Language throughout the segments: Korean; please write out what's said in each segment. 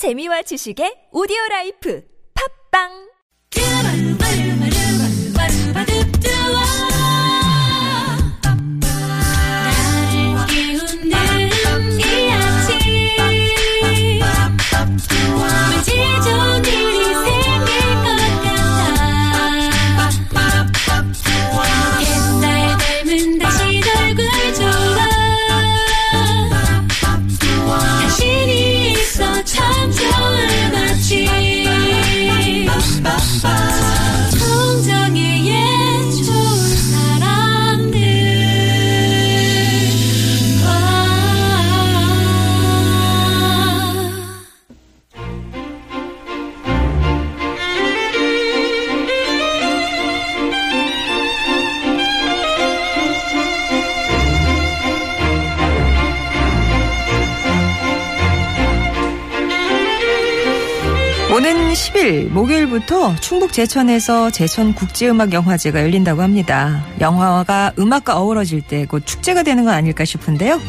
재미와 지식의 오디오 라이프. 팝빵 목요일부터 충북 제천에서 제천 국제음악영화제가 열린다고 합니다. 영화가 음악과 어우러질 때 곧 축제가 되는 건 아닐까 싶은데요.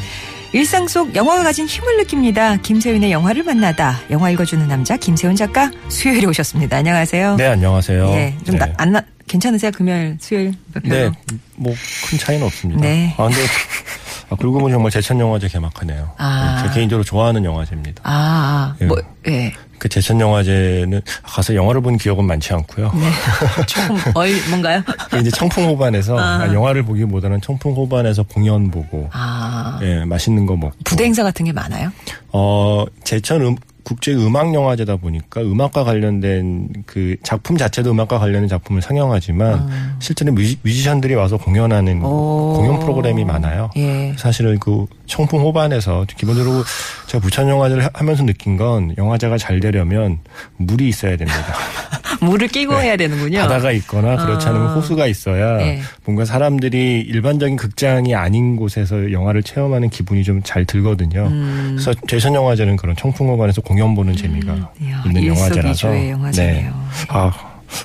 일상 속 영화가 가진 힘을 느낍니다. 김세윤의 영화를 만나다. 영화 읽어주는 남자 김세윤 작가 수요일에 오셨습니다. 안녕하세요. 네, 안녕하세요. 예, 네, 좀 네. 나, 안 나, 괜찮으세요? 금요일, 수요일? 네, 별로? 뭐, 네, 뭐 큰 차이는 없습니다. 네. 아, 근데 아, 그러고 보니 정말 제천 영화제 개막하네요. 아. 네, 제 개인적으로 좋아하는 영화제입니다. 아, 예. 뭐, 예. 그 제천 영화제는 가서 영화를 본 기억은 많지 않고요. 네. 조금, 얼, 뭔가요? 그 이제 청풍 호반에서 아. 아, 영화를 보기보다는 청풍 호반에서 공연 보고 아, 예, 맛있는 거 먹고 부대 행사 같은 게 많아요? 어, 제천 음, 국제 음악 영화제다 보니까 음악과 관련된 그 작품 자체도 음악과 관련된 작품을 상영하지만 실제로 뮤지, 뮤지 션들이 와서 공연하는 아. 오. 공연 프로그램이 많아요. 예. 사실은 그 청풍 호반에서 기본적으로 제가 부천 영화제를 하- 하면서 느낀 건 영화제가 잘 되려면 물이 있어야 됩니다. 물을 끼고 해야 되는군요. 네. 바다가 있거나 그렇지 않으면 아. 호수가 있어야 예. 뭔가 사람들이 일반적인 극장이 아닌 곳에서 영화를 체험하는 기분이 좀 잘 들거든요. 음. 그래서 제천 영화제는 그런 청풍 호반에서 공연 보는 재미가 이야, 있는 영화제라서. 영화제네요. 아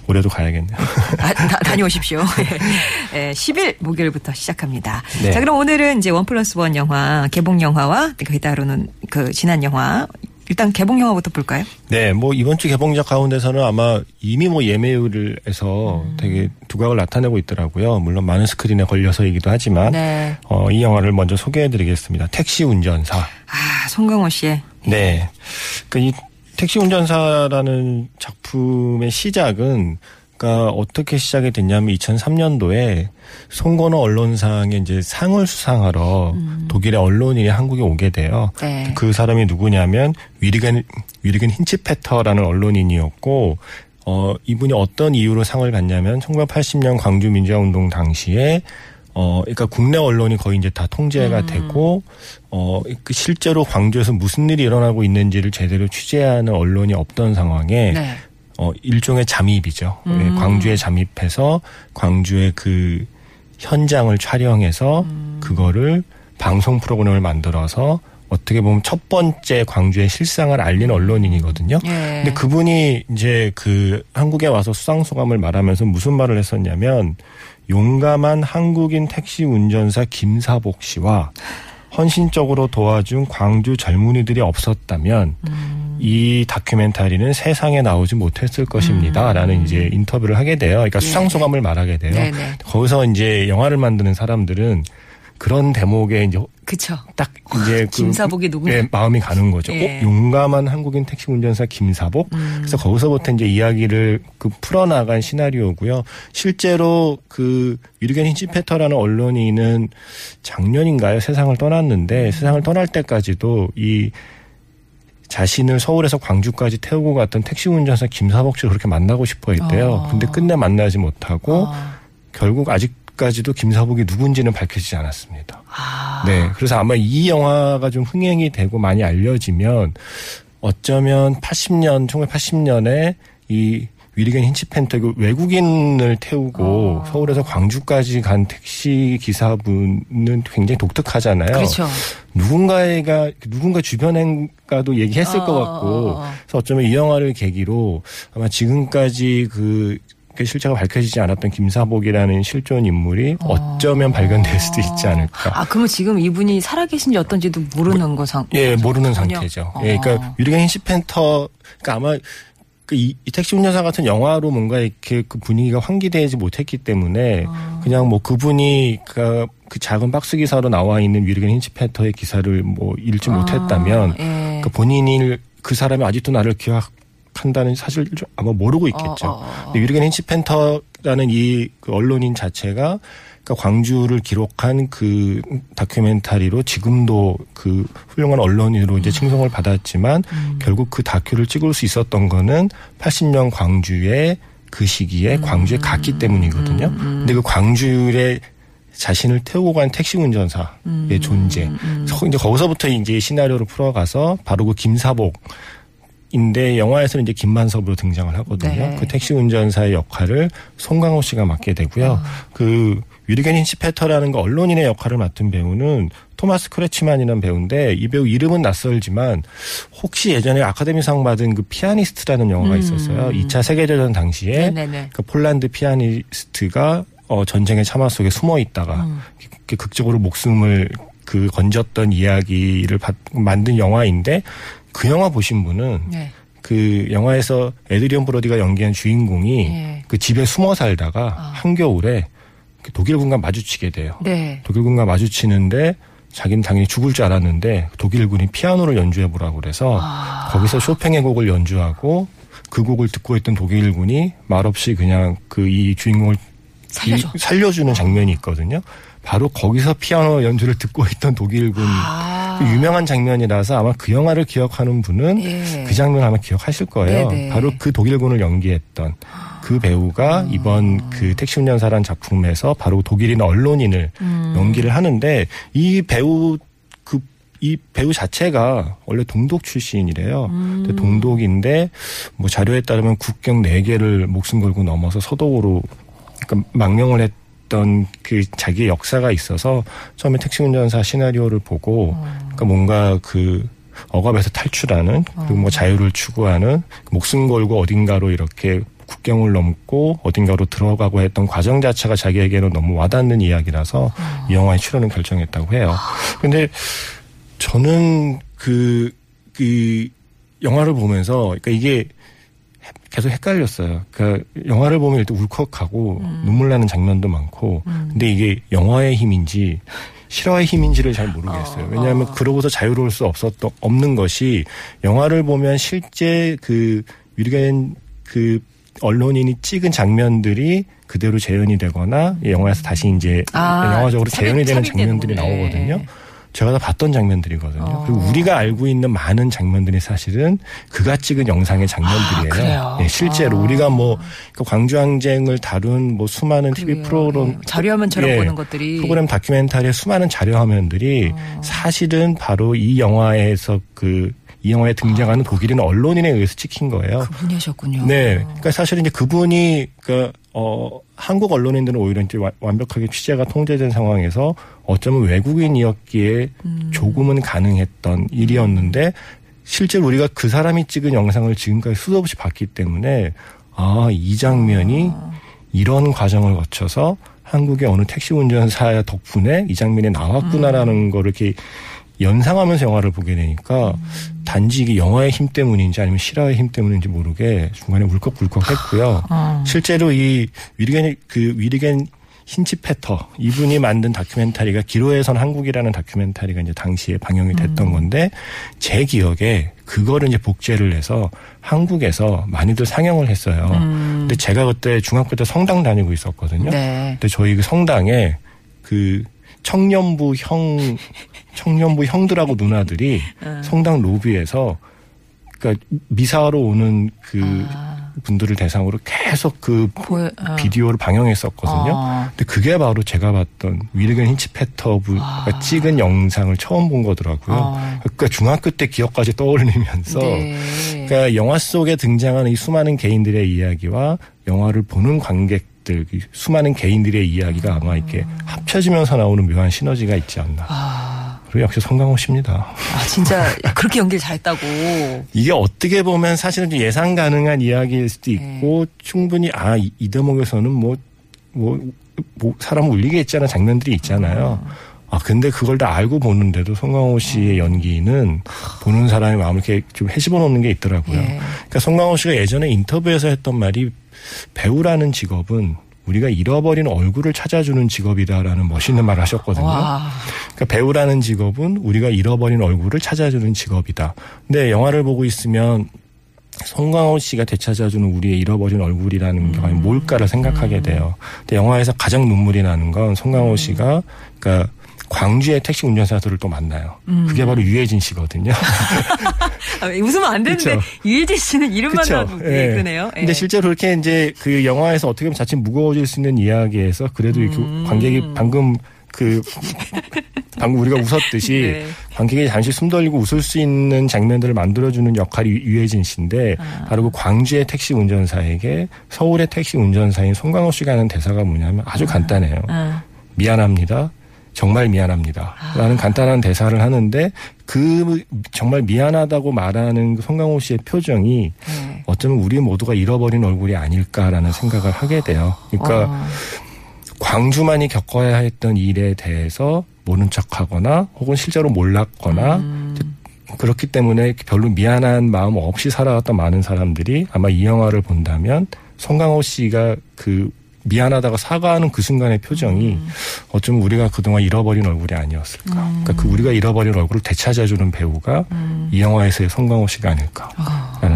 올해도 가야겠네요. 다, 다, 다녀오십시오. 예, 10일 목요일부터 시작합니다. 네. 자, 그럼 오늘은 이제 원 플러스 원 영화, 개봉 영화와 그 따르는 그 지난 영화. 일단 개봉 영화부터 볼까요? 네, 뭐 이번 주 개봉작 가운데서는 아마 이미 뭐 예매율을 해서 음. 되게 두각을 나타내고 있더라고요. 물론 많은 스크린에 걸려서이기도 하지만 네. 어, 이 영화를 먼저 소개해드리겠습니다. 택시 운전사. 아, 송강호 씨의. 네. 그이 택시 운전사라는 작품의 시작은 그러니까 어떻게 시작이 됐냐면 2003년도에 송건호 언론상에 이제 상을 수상하러 독일의 언론인이 한국에 오게 돼요. 네. 그 사람이 누구냐면 위리겐 위리겐 힌치페터라는 언론인이었고 어 이분이 어떤 이유로 상을 받냐면 1980년 광주 민주화 운동 당시에 어 그러니까 국내 언론이 거의 이제 다 통제가 되고 어그 실제로 광주에서 무슨 일이 일어나고 있는지를 제대로 취재하는 언론이 없던 상황에 네. 어 일종의 잠입이죠. 음. 예, 광주에 잠입해서 광주의 그 현장을 촬영해서 음. 그거를 방송 프로그램을 만들어서 어떻게 보면 첫 번째 광주의 실상을 알린 언론인이거든요. 예. 근데 그분이 이제 그 한국에 와서 수상 소감을 말하면서 무슨 말을 했었냐면 용감한 한국인 택시 운전사 김사복 씨와 헌신적으로 도와준 광주 젊은이들이 없었다면 음. 이 다큐멘터리는 세상에 나오지 못했을 것입니다라는 이제 인터뷰를 하게 돼요. 그러니까 수상 소감을 말하게 돼요. 음. 네네. 거기서 이제 영화를 만드는 사람들은 그런 대목에 이제 그쵸. 딱 이제 그 김사복이 누구냐? 네, 마음이 가는 거죠. 예. 어, 용감한 한국인 택시 운전사 김사복. 음. 그래서 거기서부터 이제 이야기를 그 풀어나간 시나리오고요. 실제로 그 위르겐 힌치페터라는 언론인은 작년인가요? 세상을 음. 떠났는데 세상을 떠날 때까지도 이 자신을 서울에서 광주까지 태우고 갔던 택시 운전사 김사복 씨를 그렇게 만나고 싶어 했대요. 아. 근데 끝내 만나지 못하고 아. 결국 아직 까지도 김사복이 누군지는 밝혀지지 않았습니다. 아. 네. 그래서 아마 이 영화가 좀 흥행이 되고 많이 알려지면 어쩌면 80년, 1980년에 이 위리겐 힌치펜터 그 외국인을 태우고 어. 서울에서 광주까지 간 택시 기사분은 굉장히 독특하잖아요. 그렇죠. 누군가가 누군가 주변엔가도 얘기했을 어, 것 같고 어, 어. 그래서 어쩌면 이 영화를 계기로 아마 지금까지 그 그 실체가 밝혀지지 않았던 김사복이라는 실존 인물이 어쩌면 발견될 수도 있지 않을까. 아, 그러면 지금 이분이 살아계신지 어떤지도 모르는 거상. 예, 모르는 전혀? 상태죠. 어. 예, 그러니까 유리가 힌시펜터, 그러니까 아마 그 이, 이 택시 운전사 같은 영화로 뭔가 이렇게 그 분위기가 환기되지 못했기 때문에 아. 그냥 뭐 그분이 그, 그 작은 박스 기사로 나와 있는 유리가 힌시펜터의 기사를 뭐 읽지 못했다면 예. 그 본인이 그 사람이 아직도 나를 기억 한다는 사실 좀 아마 모르고 있겠죠. 어, 어, 어. 근데 유리겐 힌치펜터라는 이 그 언론인 자체가 그러니까 광주를 기록한 그 다큐멘터리로 지금도 그 훌륭한 언론인으로 이제 칭송을 받았지만 음. 결국 그 다큐를 찍을 수 있었던 거는 80년 광주에 그 시기에 음. 광주에 갔기 때문이거든요. 근데 그 광주에 자신을 태우고 간 택시 운전사의 음. 존재. 서- 이제 거기서부터 이제 시나리오를 풀어가서 바로 그 김사복. 인데 영화에서는 이제 김만섭으로 등장을 하거든요. 네. 그 택시 운전사의 역할을 송강호 씨가 맡게 되고요. 그 위르겐 힌츠페터라는 그 언론인의 역할을 맡은 배우는 토마스 크레치만이라는 배우인데 이 배우 이름은 낯설지만 혹시 예전에 아카데미상 받은 그 피아니스트라는 영화가 있었어요. 2차 세계대전 당시에 네네네. 그 폴란드 피아니스트가 어, 전쟁의 참화 속에 숨어 있다가 이렇게 극적으로 목숨을 그 건졌던 이야기를 받- 만든 영화인데 그 영화 보신 분은 네. 그 영화에서 에드리언 브로디가 연기한 주인공이 예. 그 집에 숨어 살다가 아. 한겨울에 그 독일군과 마주치게 돼요. 네. 독일군과 마주치는데 자기는 당연히 죽을 줄 알았는데 독일군이 피아노를 연주해 보라고 그래서 아. 거기서 쇼팽의 곡을 연주하고 그 곡을 듣고 있던 독일군이 말없이 그냥 그 이 주인공을 살려줘. 이- 살려주는 장면이 있거든요. 바로 거기서 피아노 연주를 듣고 있던 독일군 아. 그 유명한 장면이라서 아마 그 영화를 기억하는 분은 예. 그 장면 아마 기억하실 거예요. 네네. 바로 그 독일군을 연기했던 그 배우가 아. 이번 그 택시 운전사라는 작품에서 바로 독일인 언론인을 음. 연기를 하는데 이 배우 그 이 배우 자체가 원래 동독 출신이래요. 음. 동독인데 뭐 자료에 따르면 국경 네 개를 목숨 걸고 넘어서 서독으로 그러니까 망명을 했 던그 자기의 역사가 있어서 처음에 택시 운전사 시나리오를 보고 그러니까 뭔가 그 억압에서 탈출하는 그리고 뭐 자유를 추구하는 목숨 걸고 어딘가로 이렇게 국경을 넘고 어딘가로 들어가고 했던 과정 자체가 자기에게는 너무 와닿는 이야기라서 이 영화에 출연을 결정했다고 해요. 근데 저는 그, 그, 영화를 보면서, 그러니까 이게 계속 헷갈렸어요. 그러니까 영화를 보면 일단 울컥하고 눈물 나는 장면도 많고, 근데 이게 영화의 힘인지 실화의 힘인지를 잘 모르겠어요. 왜냐하면 그러고서 자유로울 수 없었던 없는 것이 영화를 보면 실제 그 유리겐 그 언론인이 찍은 장면들이 그대로 재현이 되거나 이 영화에서 다시 이제 아, 영화적으로 재현이 되는 장면들이 거네. 나오거든요. 제가 다 봤던 장면들이거든요. 어. 그리고 우리가 알고 있는 많은 장면들이 사실은 그가 찍은 영상의 장면들이에요. 아? 예, 실제로 아. 우리가 뭐그 광주항쟁을 다룬 뭐 수많은 TV 그래요. 프로그램 예. 자료화면처럼 예, 보는 것들이 프로그램 다큐멘터리의 수많은 자료 화면들이 어. 사실은 바로 이 영화에서 그 이 영화에 등장하는 독일인 언론인에 의해서 찍힌 거예요. 그분이 하셨군요. 네. 그러니까 사실은 이제 그분이 그, 어, 한국 언론인들은 오히려 이제 와- 완벽하게 취재가 통제된 상황에서 어쩌면 외국인이었기에 음. 조금은 가능했던 일이었는데 실제로 우리가 그 사람이 찍은 영상을 지금까지 수도 없이 봤기 때문에 아, 이 장면이 이런 과정을 거쳐서 한국의 어느 택시 운전사 덕분에 이 장면이 나왔구나라는 거를 이렇게 연상하면서 영화를 보게 되니까 단지 이게 영화의 힘 때문인지 아니면 실화의 힘 때문인지 모르게 중간에 울컥불컥했고요. 어. 실제로 이 위리겐 그 위리겐 힌치페터 이분이 만든 다큐멘터리가 기로에선 한국이라는 다큐멘터리가 이제 당시에 방영이 됐던 건데 제 기억에 그거를 이제 복제를 해서 한국에서 많이들 상영을 했어요. 근데 제가 그때 중학교 때 성당 다니고 있었거든요. 네. 근데 저희 그 성당에 그 청년부 형 청년부 형들하고 누나들이 음. 성당 로비에서 그러니까 미사하러 오는 그 아. 분들을 대상으로 계속 그 보여- 어. 비디오를 방영했었거든요. 어. 근데 그게 바로 제가 봤던 위르겐 힌치페터가 찍은 영상을 처음 본 거더라고요. 아. 그러니까 중학교 때 기억까지 떠올리면서 네. 그러니까 영화 속에 등장하는 이 수많은 개인들의 이야기와 영화를 보는 관객 들이 수많은 개인들의 이야기가 아마 이렇게 합쳐지면서 나오는 묘한 시너지가 있지 않나 아. 그리고 역시 송강호 씨입니다. 아, 진짜 그렇게 연기를 잘했다고. 이게 어떻게 보면 사실은 좀 예상 가능한 이야기일 수도 있고 충분히 아 이- 이 대목에서는 뭐 뭐, 뭐 사람 울리겠지않은 장면들이 있잖아요. 아 근데 그걸 다 알고 보는데도 송강호 씨의 연기는 보는 사람의 마음을 이렇게 좀 헤집어 놓는 게 있더라고요. 예. 그러니까 송강호 씨가 예전에 인터뷰에서 했던 말이 배우라는 직업은 우리가 잃어버린 얼굴을 찾아주는 직업이다라는 멋있는 말을 하셨거든요. 와. 그러니까 배우라는 직업은 우리가 잃어버린 얼굴을 찾아주는 직업이다. 근데 영화를 보고 있으면 송강호 씨가 되찾아주는 우리의 잃어버린 얼굴이라는 게 과연 뭘까를 생각하게 돼요. 근데 영화에서 가장 눈물이 나는 건 송강호 씨가 그러니까 광주의 택시 운전사들을 또 만나요. 그게 바로 유해진 씨거든요. 아, 웃으면 안 되는데 그쵸. 유해진 씨는 이름만? 나도 예, 예. 그러네요. 예. 근데 실제로 그렇게 이제 그 영화에서 어떻게 보면 자칫 무거워질 수 있는 이야기에서 그래도 이렇게 음. 관객이 방금 그 방금 우리가 웃었듯이 네. 관객이 잠시 숨 돌리고 웃을 수 있는 장면들을 만들어주는 역할이 유- 유해진 씨인데 아. 바로 그 광주의 택시 운전사에게 서울의 택시 운전사인 송강호 씨가 하는 대사가 뭐냐면 아주 간단해요. 아, 미안합니다. 정말 미안합니다. 라는 간단한 대사를 하는데 그 정말 미안하다고 말하는 그 송강호 씨의 표정이 네. 어쩌면 우리 모두가 잃어버린 얼굴이 아닐까라는 생각을 하게 돼요. 그러니까 어. 광주만이 겪어야 했던 일에 대해서 모른 척하거나 혹은 실제로 몰랐거나 음. 그렇기 때문에 별로 미안한 마음 없이 살아왔던 많은 사람들이 아마 이 영화를 본다면 송강호 씨가 그 미안하다고 사과하는 그 순간의 표정이 음. 어쩌면 우리가 그동안 잃어버린 얼굴이 아니었을까. 그러니까 그 우리가 잃어버린 얼굴을 되찾아주는 배우가 음. 이 영화에서의 송강호 씨가 아닐까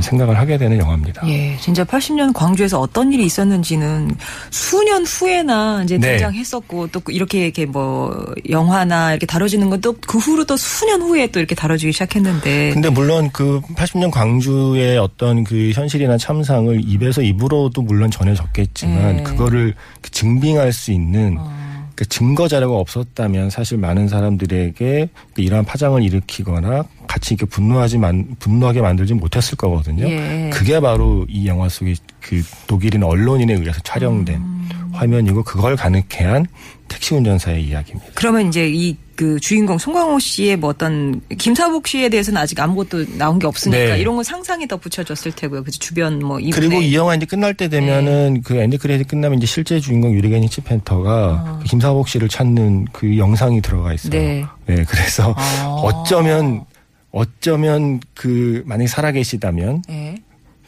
라는 생각을 하게 되는 영화입니다. 예, 진짜 80년 광주에서 어떤 일이 있었는지는 수년 후에나 이제 네. 등장했었고 또 이렇게 이렇게 뭐 영화나 이렇게 다뤄지는 건 또 그 후로 또 수년 후에 또 이렇게 다뤄지기 시작했는데 근데 물론 그 80년 광주의 어떤 그 현실이나 참상을 입에서 입으로도 물론 전해졌겠지만 네. 그거를 증빙할 수 있는 어. 그 증거 자료가 없었다면 사실 많은 사람들에게 그 이러한 파장을 일으키거나 같이 이렇게 분노하지 만, 분노하게 만들지 못했을 거거든요. 예. 그게 바로 이 영화 속의 그 독일인 언론인에 의해서 촬영된 음. 화면이고 그걸 가능케 한 택시 운전사의 이야기입니다. 그러면 이제 이 그 주인공 송강호 씨의 뭐 어떤 김사복 씨에 대해서는 아직 아무것도 나온 게 없으니까 네. 이런 건 상상이 더 붙여졌을 테고요. 그래서 주변 뭐 그리고 이 영화 이제 끝날 때 되면은 네. 그 end credit 끝나면 이제 실제 주인공 위르겐 힌츠페터가 아. 그 김사복 씨를 찾는 그 영상이 들어가 있어요. 네. 네, 그래서 아. 어쩌면 어쩌면 그 만약 에 살아계시다면 예.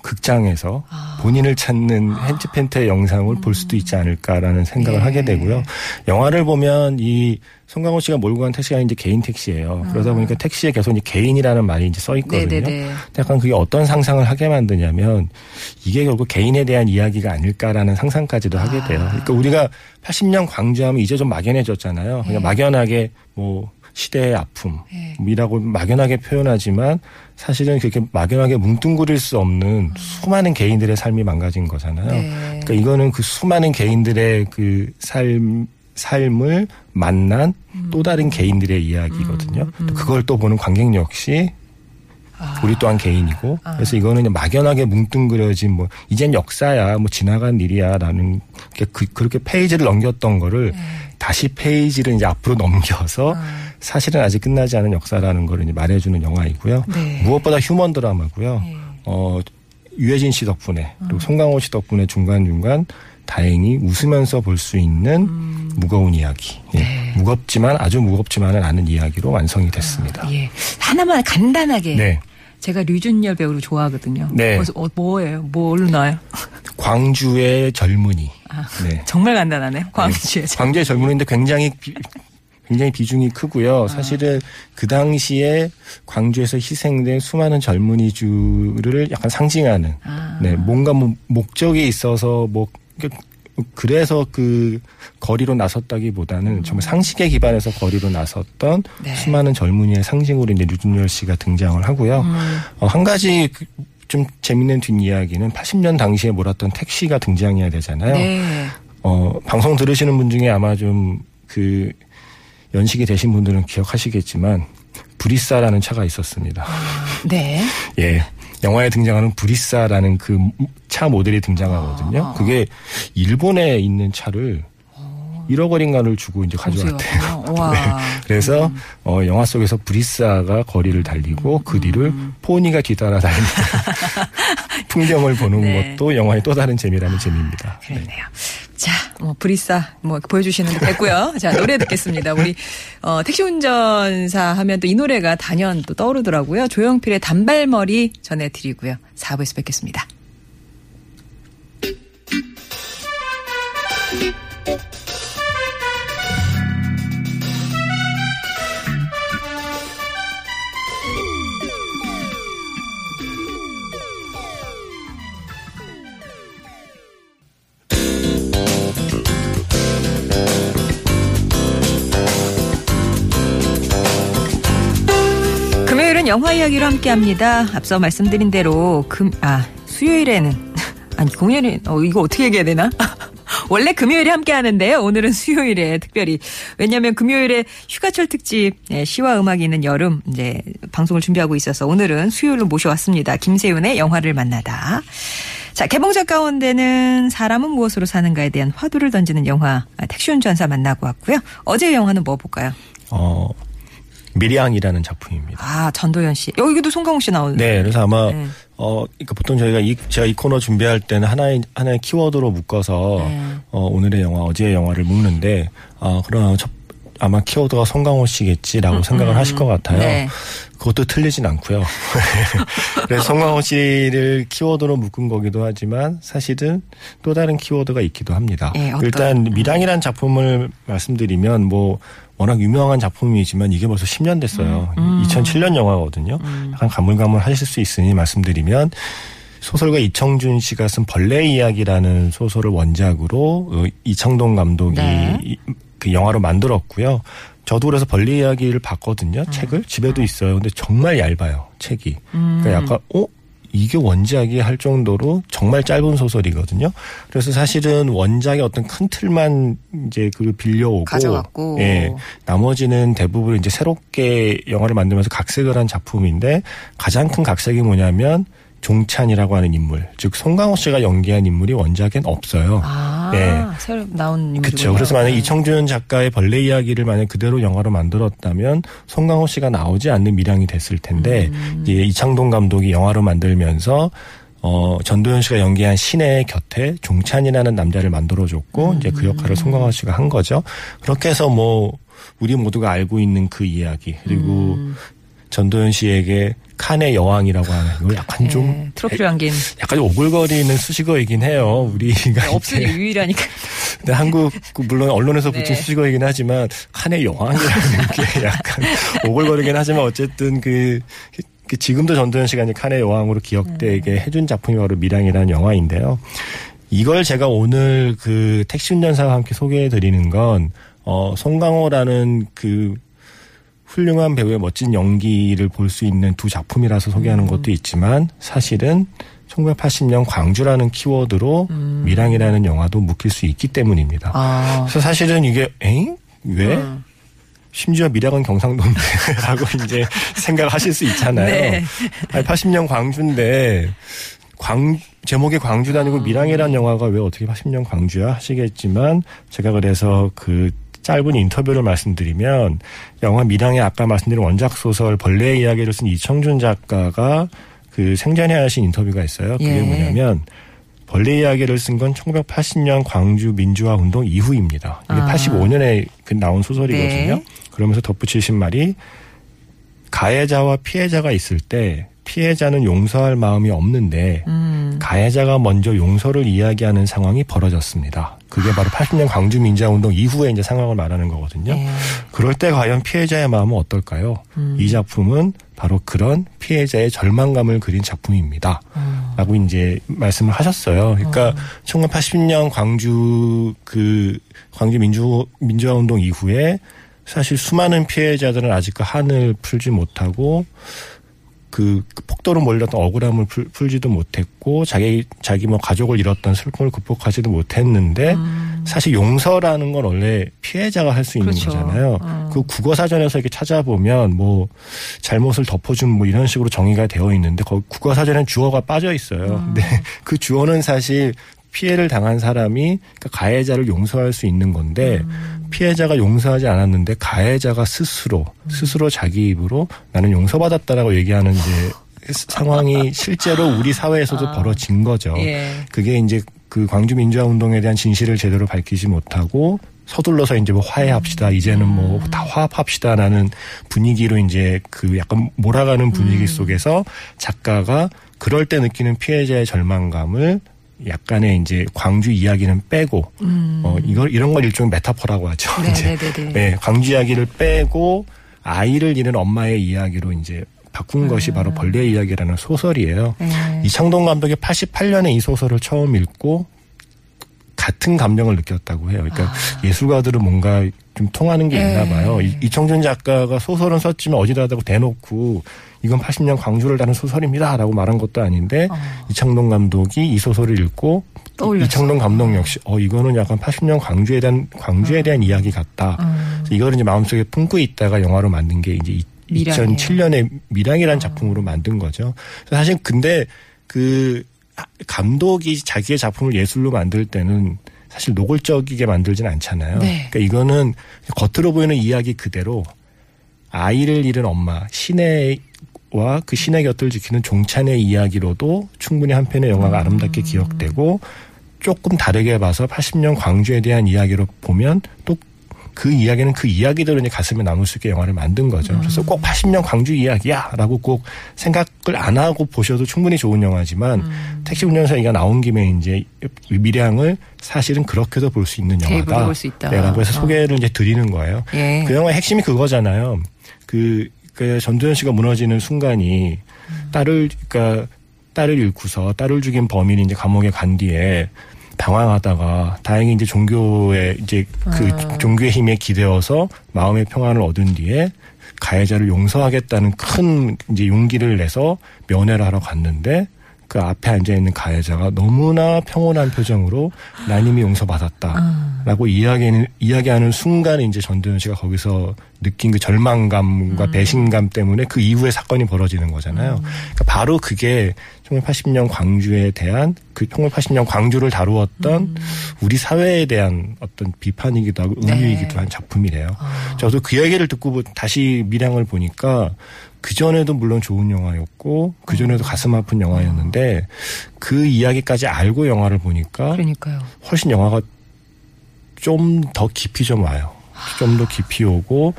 극장에서 아. 본인을 찾는 헨치펜터의 영상을 볼 수도 있지 않을까라는 생각을 네. 하게 되고요. 영화를 보면 이 송강호 씨가 몰고 간 택시가 이제 개인 택시예요. 그러다 보니까 택시에 계속 이제 개인이라는 말이 이제 써 있거든요. 아. 네네네. 약간 그게 어떤 상상을 하게 만드냐면 이게 결국 개인에 대한 이야기가 아닐까라는 상상까지도 하게 돼요. 그러니까 우리가 80년 광주하면 이제 좀 막연해졌잖아요. 그냥 막연하게 뭐 시대의 아픔이라고 막연하게 표현하지만 사실은 그렇게 막연하게 뭉뚱그릴 수 없는 수많은 개인들의 삶이 망가진 거잖아요. 네. 그러니까 이거는 그 수많은 개인들의 그 삶, 삶을 만난 또 다른 개인들의 이야기거든요. 또 그걸 또 보는 관객 역시 우리 또한 개인이고 그래서 이거는 막연하게 뭉뚱그려진 뭐 이젠 역사야 뭐 지나간 일이야라는 게 그, 그렇게 페이지를 넘겼던 거를 다시 페이지를 이제 앞으로 넘겨서 사실은 아직 끝나지 않은 역사라는 걸 이제 말해주는 영화이고요. 네. 무엇보다 휴먼 드라마고요. 네. 어 유해진 씨 덕분에 그리고 송강호 씨 덕분에 중간 중간 다행히 웃으면서 볼 수 있는 무거운 이야기. 예. 무겁지만 아주 무겁지만은 않은 이야기로 완성이 됐습니다. 예. 하나만 간단하게 네. 제가 류준열 배우를 좋아하거든요. 네. 그래서 어, 뭐예요? 뭘로 나와요? 광주의 젊은이. 아, 네. 정말 간단하네요. 광주에. 광주의 젊은이인데 굉장히 비, 굉장히 비중이 아. 크고요. 사실은 그 당시에 광주에서 희생된 수많은 젊은이주를 약간 상징하는 아. 네, 뭔가 뭐 목적이 있어서 뭐 그- 그래서 그 거리로 나섰다기보다는 정말 상식에 기반해서 거리로 나섰던 음. 네. 수많은 젊은이의 상징으로 이제 류준열 씨가 등장을 하고요. 음. 어, 한 가지 그- 좀 재밌는 뒷이야기는 80년 당시에 몰았던 택시가 등장해야 되잖아요. 네. 어, 방송 들으시는 분 중에 아마 좀 그 연식이 되신 분들은 기억하시겠지만 브리사라는 차가 있었습니다. 네. 예. 영화에 등장하는 브리사라는 그 차 모델이 등장하거든요. 아. 그게 일본에 있는 차를 1억 원인가를 주고 이제 가져왔대요. 와. 그래서 음. 어, 영화 속에서 브리스아가 거리를 달리고 그 뒤를 포니가 뒤따라 달리는 풍경을 보는 네. 것도 영화의 또 다른 재미라는 재미입니다. 네. 그렇네요. 자, 뭐 브리싸 뭐 보여주시는 게 됐고요. 자 노래 듣겠습니다. 우리 어, 택시 운전사 하면 또 이 노래가 단연 또 떠오르더라고요. 조영필의 단발머리 전해드리고요. 4부에서 뵙겠습니다. 영화 이야기로 함께 합니다. 앞서 말씀드린 대로 금 아 수요일에는 아니 공연이 어 이거 어떻게 얘기해야 되나? 원래 금요일에 함께 하는데요. 오늘은 수요일에 특별히 왜냐하면 금요일에 휴가철 특집 예, 시와 음악이 있는 여름 이제 방송을 준비하고 있어서 오늘은 수요일로 모셔왔습니다. 김세윤의 영화를 만나다. 자 개봉작 가운데는 사람은 무엇으로 사는가에 대한 화두를 던지는 영화 아, 택시 운전사 만나고 왔고요. 어제 영화는 뭐 볼까요? 어, 미량이라는 작품입니다. 아 전도연 씨 여기도 송강호 씨 나오는. 네, 그래서 아마 네. 어, 그러니까 보통 저희가 이 제가 이 코너 준비할 때는 하나의 하나의 키워드로 묶어서 네. 어, 오늘의 영화, 어제의 영화를 묶는데 아, 그럼 첫, 아마 키워드가 송강호 씨겠지라고 생각을 하실 것 같아요. 네. 그것도 틀리진 않고요. 그래서 송강호 씨를 키워드로 묶은 거기도 하지만 사실은 또 다른 키워드가 있기도 합니다. 예, 어떤? 일단 미랑이라는 작품을 말씀드리면 뭐 워낙 유명한 작품이지만 이게 벌써 10년 됐어요. 음. 2007년 영화거든요. 약간 가물가물 하실 수 있으니 말씀드리면 소설가 이청준 씨가 쓴 벌레 이야기라는 소설을 원작으로 어, 이창동 감독이 네. 이- 그 영화로 만들었고요. 저도 그래서 벌레 이야기를 봤거든요. 책을 집에도 있어요. 근데 정말 얇아요. 책이. 그러니까 약간 어 이게 원작이 할 정도로 정말 짧은 소설이거든요. 그래서 사실은 원작의 어떤 큰 틀만 이제 그 빌려오고 가져갔고. 예. 나머지는 대부분 이제 새롭게 영화를 만들면서 각색을 한 작품인데 가장 큰 각색이 뭐냐면 종찬이라고 하는 인물, 즉 송강호 씨가 연기한 인물이 원작엔 없어요. 아, 예. 새로 나온 인물이군요. 그렇죠. 그래서 만약 네. 이청준 작가의 벌레 이야기를 만약 그대로 영화로 만들었다면 송강호 씨가 나오지 않는 미량이 됐을 텐데 음. 이제 이창동 감독이 영화로 만들면서 어 전도연 씨가 연기한 신의 곁에 종찬이라는 남자를 만들어줬고 이제 그 역할을 송강호 씨가 한 거죠. 그렇게 해서 뭐 우리 모두가 알고 있는 그 이야기 그리고 음. 전도연 씨에게 칸의 여왕이라고 하는 이거 약간 좀 예, 트로피를 안긴 약간 오글거리는 수식어이긴 해요. 우리가 없으니 이제 유일하니까. 근데 한국 그 물론 언론에서 붙인 네. 수식어이긴 하지만 칸의 여왕이라는 게 약간 오글거리긴 하지만 어쨌든 그, 그 지금도 전도연 씨가 이제 칸의 여왕으로 기억되게 해준 작품이 바로 미랑이라는 영화인데요. 이걸 제가 오늘 그 택시 운전사와 함께 소개해 드리는 건 어, 송강호라는 그 훌륭한 배우의 멋진 연기를 볼 수 있는 두 작품이라서 소개하는 것도 있지만 사실은 1980년 광주라는 키워드로 미랑이라는 영화도 묶일 수 있기 때문입니다. 아. 그래서 사실은 이게 엥? 왜? 음. 심지어 미량은 경상도인데라고 이제 생각하실 수 있잖아요. 네. 아니, 80년 광주인데 광 제목이 광주도 아니고 미랑이라는 영화가 왜 어떻게 80년 광주야 하시겠지만 제가 그래서 그 짧은 인터뷰를 말씀드리면 영화 미랑의 아까 말씀드린 원작 소설 벌레의 이야기를 쓴 이청준 작가가 그 생전에 하신 인터뷰가 있어요. 그게 예. 뭐냐면 벌레 이야기를 쓴 건 1980년 광주 민주화 운동 이후입니다. 이게 아. 85년에 그 나온 소설이거든요. 네. 그러면서 덧붙이신 말이 가해자와 피해자가 있을 때 피해자는 용서할 마음이 없는데 음. 가해자가 먼저 용서를 이야기하는 상황이 벌어졌습니다. 그게 바로 80년 광주 민주화 운동 이후에 이제 상황을 말하는 거거든요. 예. 그럴 때 과연 피해자의 마음은 어떨까요? 음. 이 작품은 바로 그런 피해자의 절망감을 그린 작품입니다. 음. 라고 이제 말씀을 하셨어요. 그러니까 1980년 광주 그 광주 민주 민주화 운동 이후에 사실 수많은 피해자들은 아직 그 한을 풀지 못하고 그 폭도로 몰렸던 억울함을 풀, 풀지도 못했고 자기 자기 뭐 가족을 잃었던 슬픔을 극복하지도 못했는데 사실 용서라는 건 원래 피해자가 할 수 있는 음. 그렇죠. 거잖아요. 음. 그 국어 사전에서 이렇게 찾아보면 뭐 잘못을 덮어준 뭐 이런 식으로 정의가 되어 있는데 거기 국어 사전엔 주어가 빠져 있어요. 음. 근데 그 주어는 사실 피해를 당한 사람이 그러니까 가해자를 용서할 수 있는 건데 음. 피해자가 용서하지 않았는데 가해자가 스스로 스스로 자기 입으로 나는 용서받았다라고 얘기하는 이제 상황이 실제로 우리 사회에서도 아. 벌어진 거죠. 예. 그게 이제 그 광주 민주화 운동에 대한 진실을 제대로 밝히지 못하고 서둘러서 이제 뭐 화해합시다. 이제는 뭐 다 화합합시다라는 분위기로 이제 그 약간 몰아가는 분위기 속에서 작가가 그럴 때 느끼는 피해자의 절망감을 약간의 이제 광주 이야기는 빼고 어 이걸 이런 걸 일종의 메타포라고 하죠. 이제 네네네. 네, 광주 이야기를 빼고 아이를 잃은 엄마의 이야기로 이제 바꾼 것이 바로 벌레 이야기라는 소설이에요. 네. 이창동 감독이 88년에 이 소설을 처음 읽고 같은 감정을 느꼈다고 해요. 그러니까 예술가들은 뭔가 좀 통하는 게 있나 네. 봐요. 이- 이청준 작가가 소설은 썼지만 어디다다고 대놓고 이건 80년 광주를 다룬 소설입니다라고 말한 것도 아닌데 어. 이창동 감독이 이 소설을 읽고 떠올렸어. 이창동 감독 역시 어 이거는 약간 80년 광주에 대한 광주에 대한 이야기 같다. 음. 이거를 이제 마음속에 품고 있다가 영화로 만든 게 이제 이- 미량이에요. 2007년에 미량이라는 작품으로 만든 거죠. 사실 근데 그 감독이 자기의 작품을 예술로 만들 때는 사실 노골적이게 만들진 않잖아요. 네. 그러니까 이거는 겉으로 보이는 이야기 그대로 아이를 잃은 엄마 신혜 와그 신의 곁을 지키는 종찬의 이야기로도 충분히 한 편의 영화가 아름답게 기억되고 조금 다르게 봐서 80년 광주에 대한 이야기로 보면 또 그 이야기는 그 이야기대로 이제 가슴에 남을 수 있게 영화를 만든 거죠. 그래서 꼭 80년 광주 이야기야라고 꼭 생각을 안 하고 보셔도 충분히 좋은 영화지만 택시 운전사 얘기가 나온 김에 이제 미량을 사실은 그렇게도 볼 수 있는 영화다. 볼수 있다. 네, 라고 해서 어. 소개를 이제 드리는 거예요. 예. 그 영화의 핵심이 그거잖아요. 그, 그 전두현 씨가 무너지는 순간이 딸을, 그러니까 딸을 잃고서 딸을 죽인 범인이 이제 감옥에 간 뒤에 방황하다가 다행히 이제 종교의 이제 그 아. 종교의 힘에 기대어서 마음의 평안을 얻은 뒤에 가해자를 용서하겠다는 큰 이제 용기를 내서 면회를 하러 갔는데 그 앞에 앉아 있는 가해자가 너무나 평온한 표정으로 나님이 용서받았다라고 이야기하는 이야기하는 순간에 이제 전두현 씨가 거기서 느낀 그 절망감과 배신감 때문에 그 이후에 사건이 벌어지는 거잖아요. 그러니까 바로 그게 1980년 광주에 대한 그 1980년 광주를 다루었던 우리 사회에 대한 어떤 비판이기도 하고 네. 의미이기도 한 작품이래요. 저도 그 얘기를 듣고 보- 다시 미량을 보니까 그 전에도 물론 좋은 영화였고 그 전에도 가슴 아픈 영화였는데 그 이야기까지 알고 영화를 보니까 그러니까요. 훨씬 영화가 좀 더 깊이 좀 와요. 좀 더 깊이 오고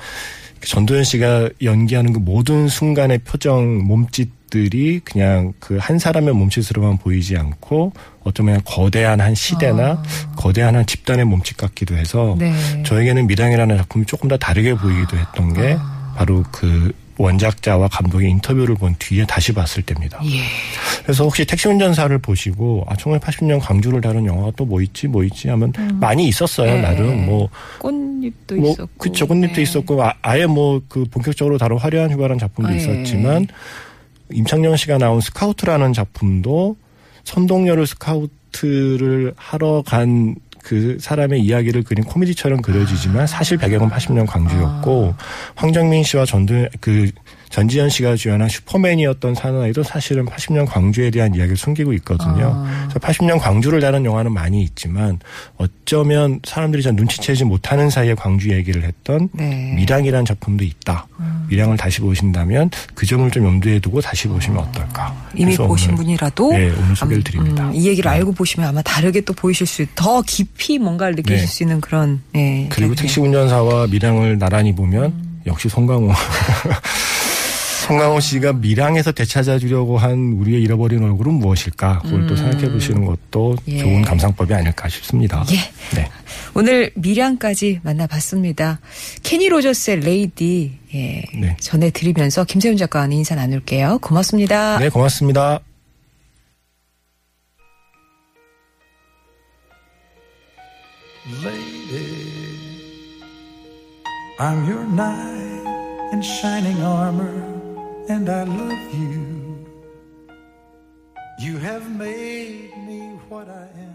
전도연 씨가 연기하는 그 모든 순간의 표정, 몸짓들이 그냥 그 한 사람의 몸짓으로만 보이지 않고 어쩌면 거대한 한 시대나 거대한 한 집단의 몸짓 같기도 해서 네. 저에게는 밀양이라는 작품이 조금 더 다르게 보이기도 했던 게 바로 그 원작자와 감독의 인터뷰를 본 뒤에 다시 봤을 때입니다. 예. 그래서 혹시 택시 운전사를 보시고 아 1980년 광주를 다룬 영화가 또 뭐 있지 뭐 있지 하면 많이 있었어요 네. 나름 뭐 꽃잎도 뭐 있었고. 그쵸 꽃잎도 네. 있었고 아, 예 뭐 그 본격적으로 다룬 화려한 휴가라는 작품도 아, 예. 있었지만 임창정 씨가 나온 스카우트라는 작품도 선동열을 스카우트를 하러 간 그 사람의 이야기를 그린 코미디처럼 그려지지만 사실 배경은 80년 광주였고 황정민 씨와 전두 그 전지현 씨가 주연한 슈퍼맨이었던 사나이도 사실은 80년 광주에 대한 이야기를 숨기고 있거든요. 아. 그래서 80년 광주를 다룬 영화는 많이 있지만 어쩌면 사람들이 잘 눈치채지 못하는 사이에 광주 얘기를 했던 네. 미량이라는 작품도 있다. 미량을 다시 보신다면 그 점을 좀 염두에 두고 다시 보시면 어떨까. 이미 보신 오늘, 분이라도 네, 오늘 소개를 음, 드립니다. 음, 이 얘기를 네. 알고 보시면 아마 다르게 또 보이실 수, 더 깊이 뭔가를 느끼실 네. 수 있는 그런. 예, 그리고. 택시 운전사와 미량을 나란히 보면 음. 역시 송강호. 송강호 씨가 미량에서 되찾아주려고 한 우리의 잃어버린 얼굴은 무엇일까? 그걸 또 생각해 보시는 것도 예. 좋은 감상법이 아닐까 싶습니다. 예. 네. 오늘 미량까지 만나봤습니다. 케니 로저스의 레이디 예, 네. 전해드리면서 김세윤 작가와는 인사 나눌게요. 고맙습니다. 네, 고맙습니다. Lady, I'm your knight in shining armor, and I love you. You have made me what I am.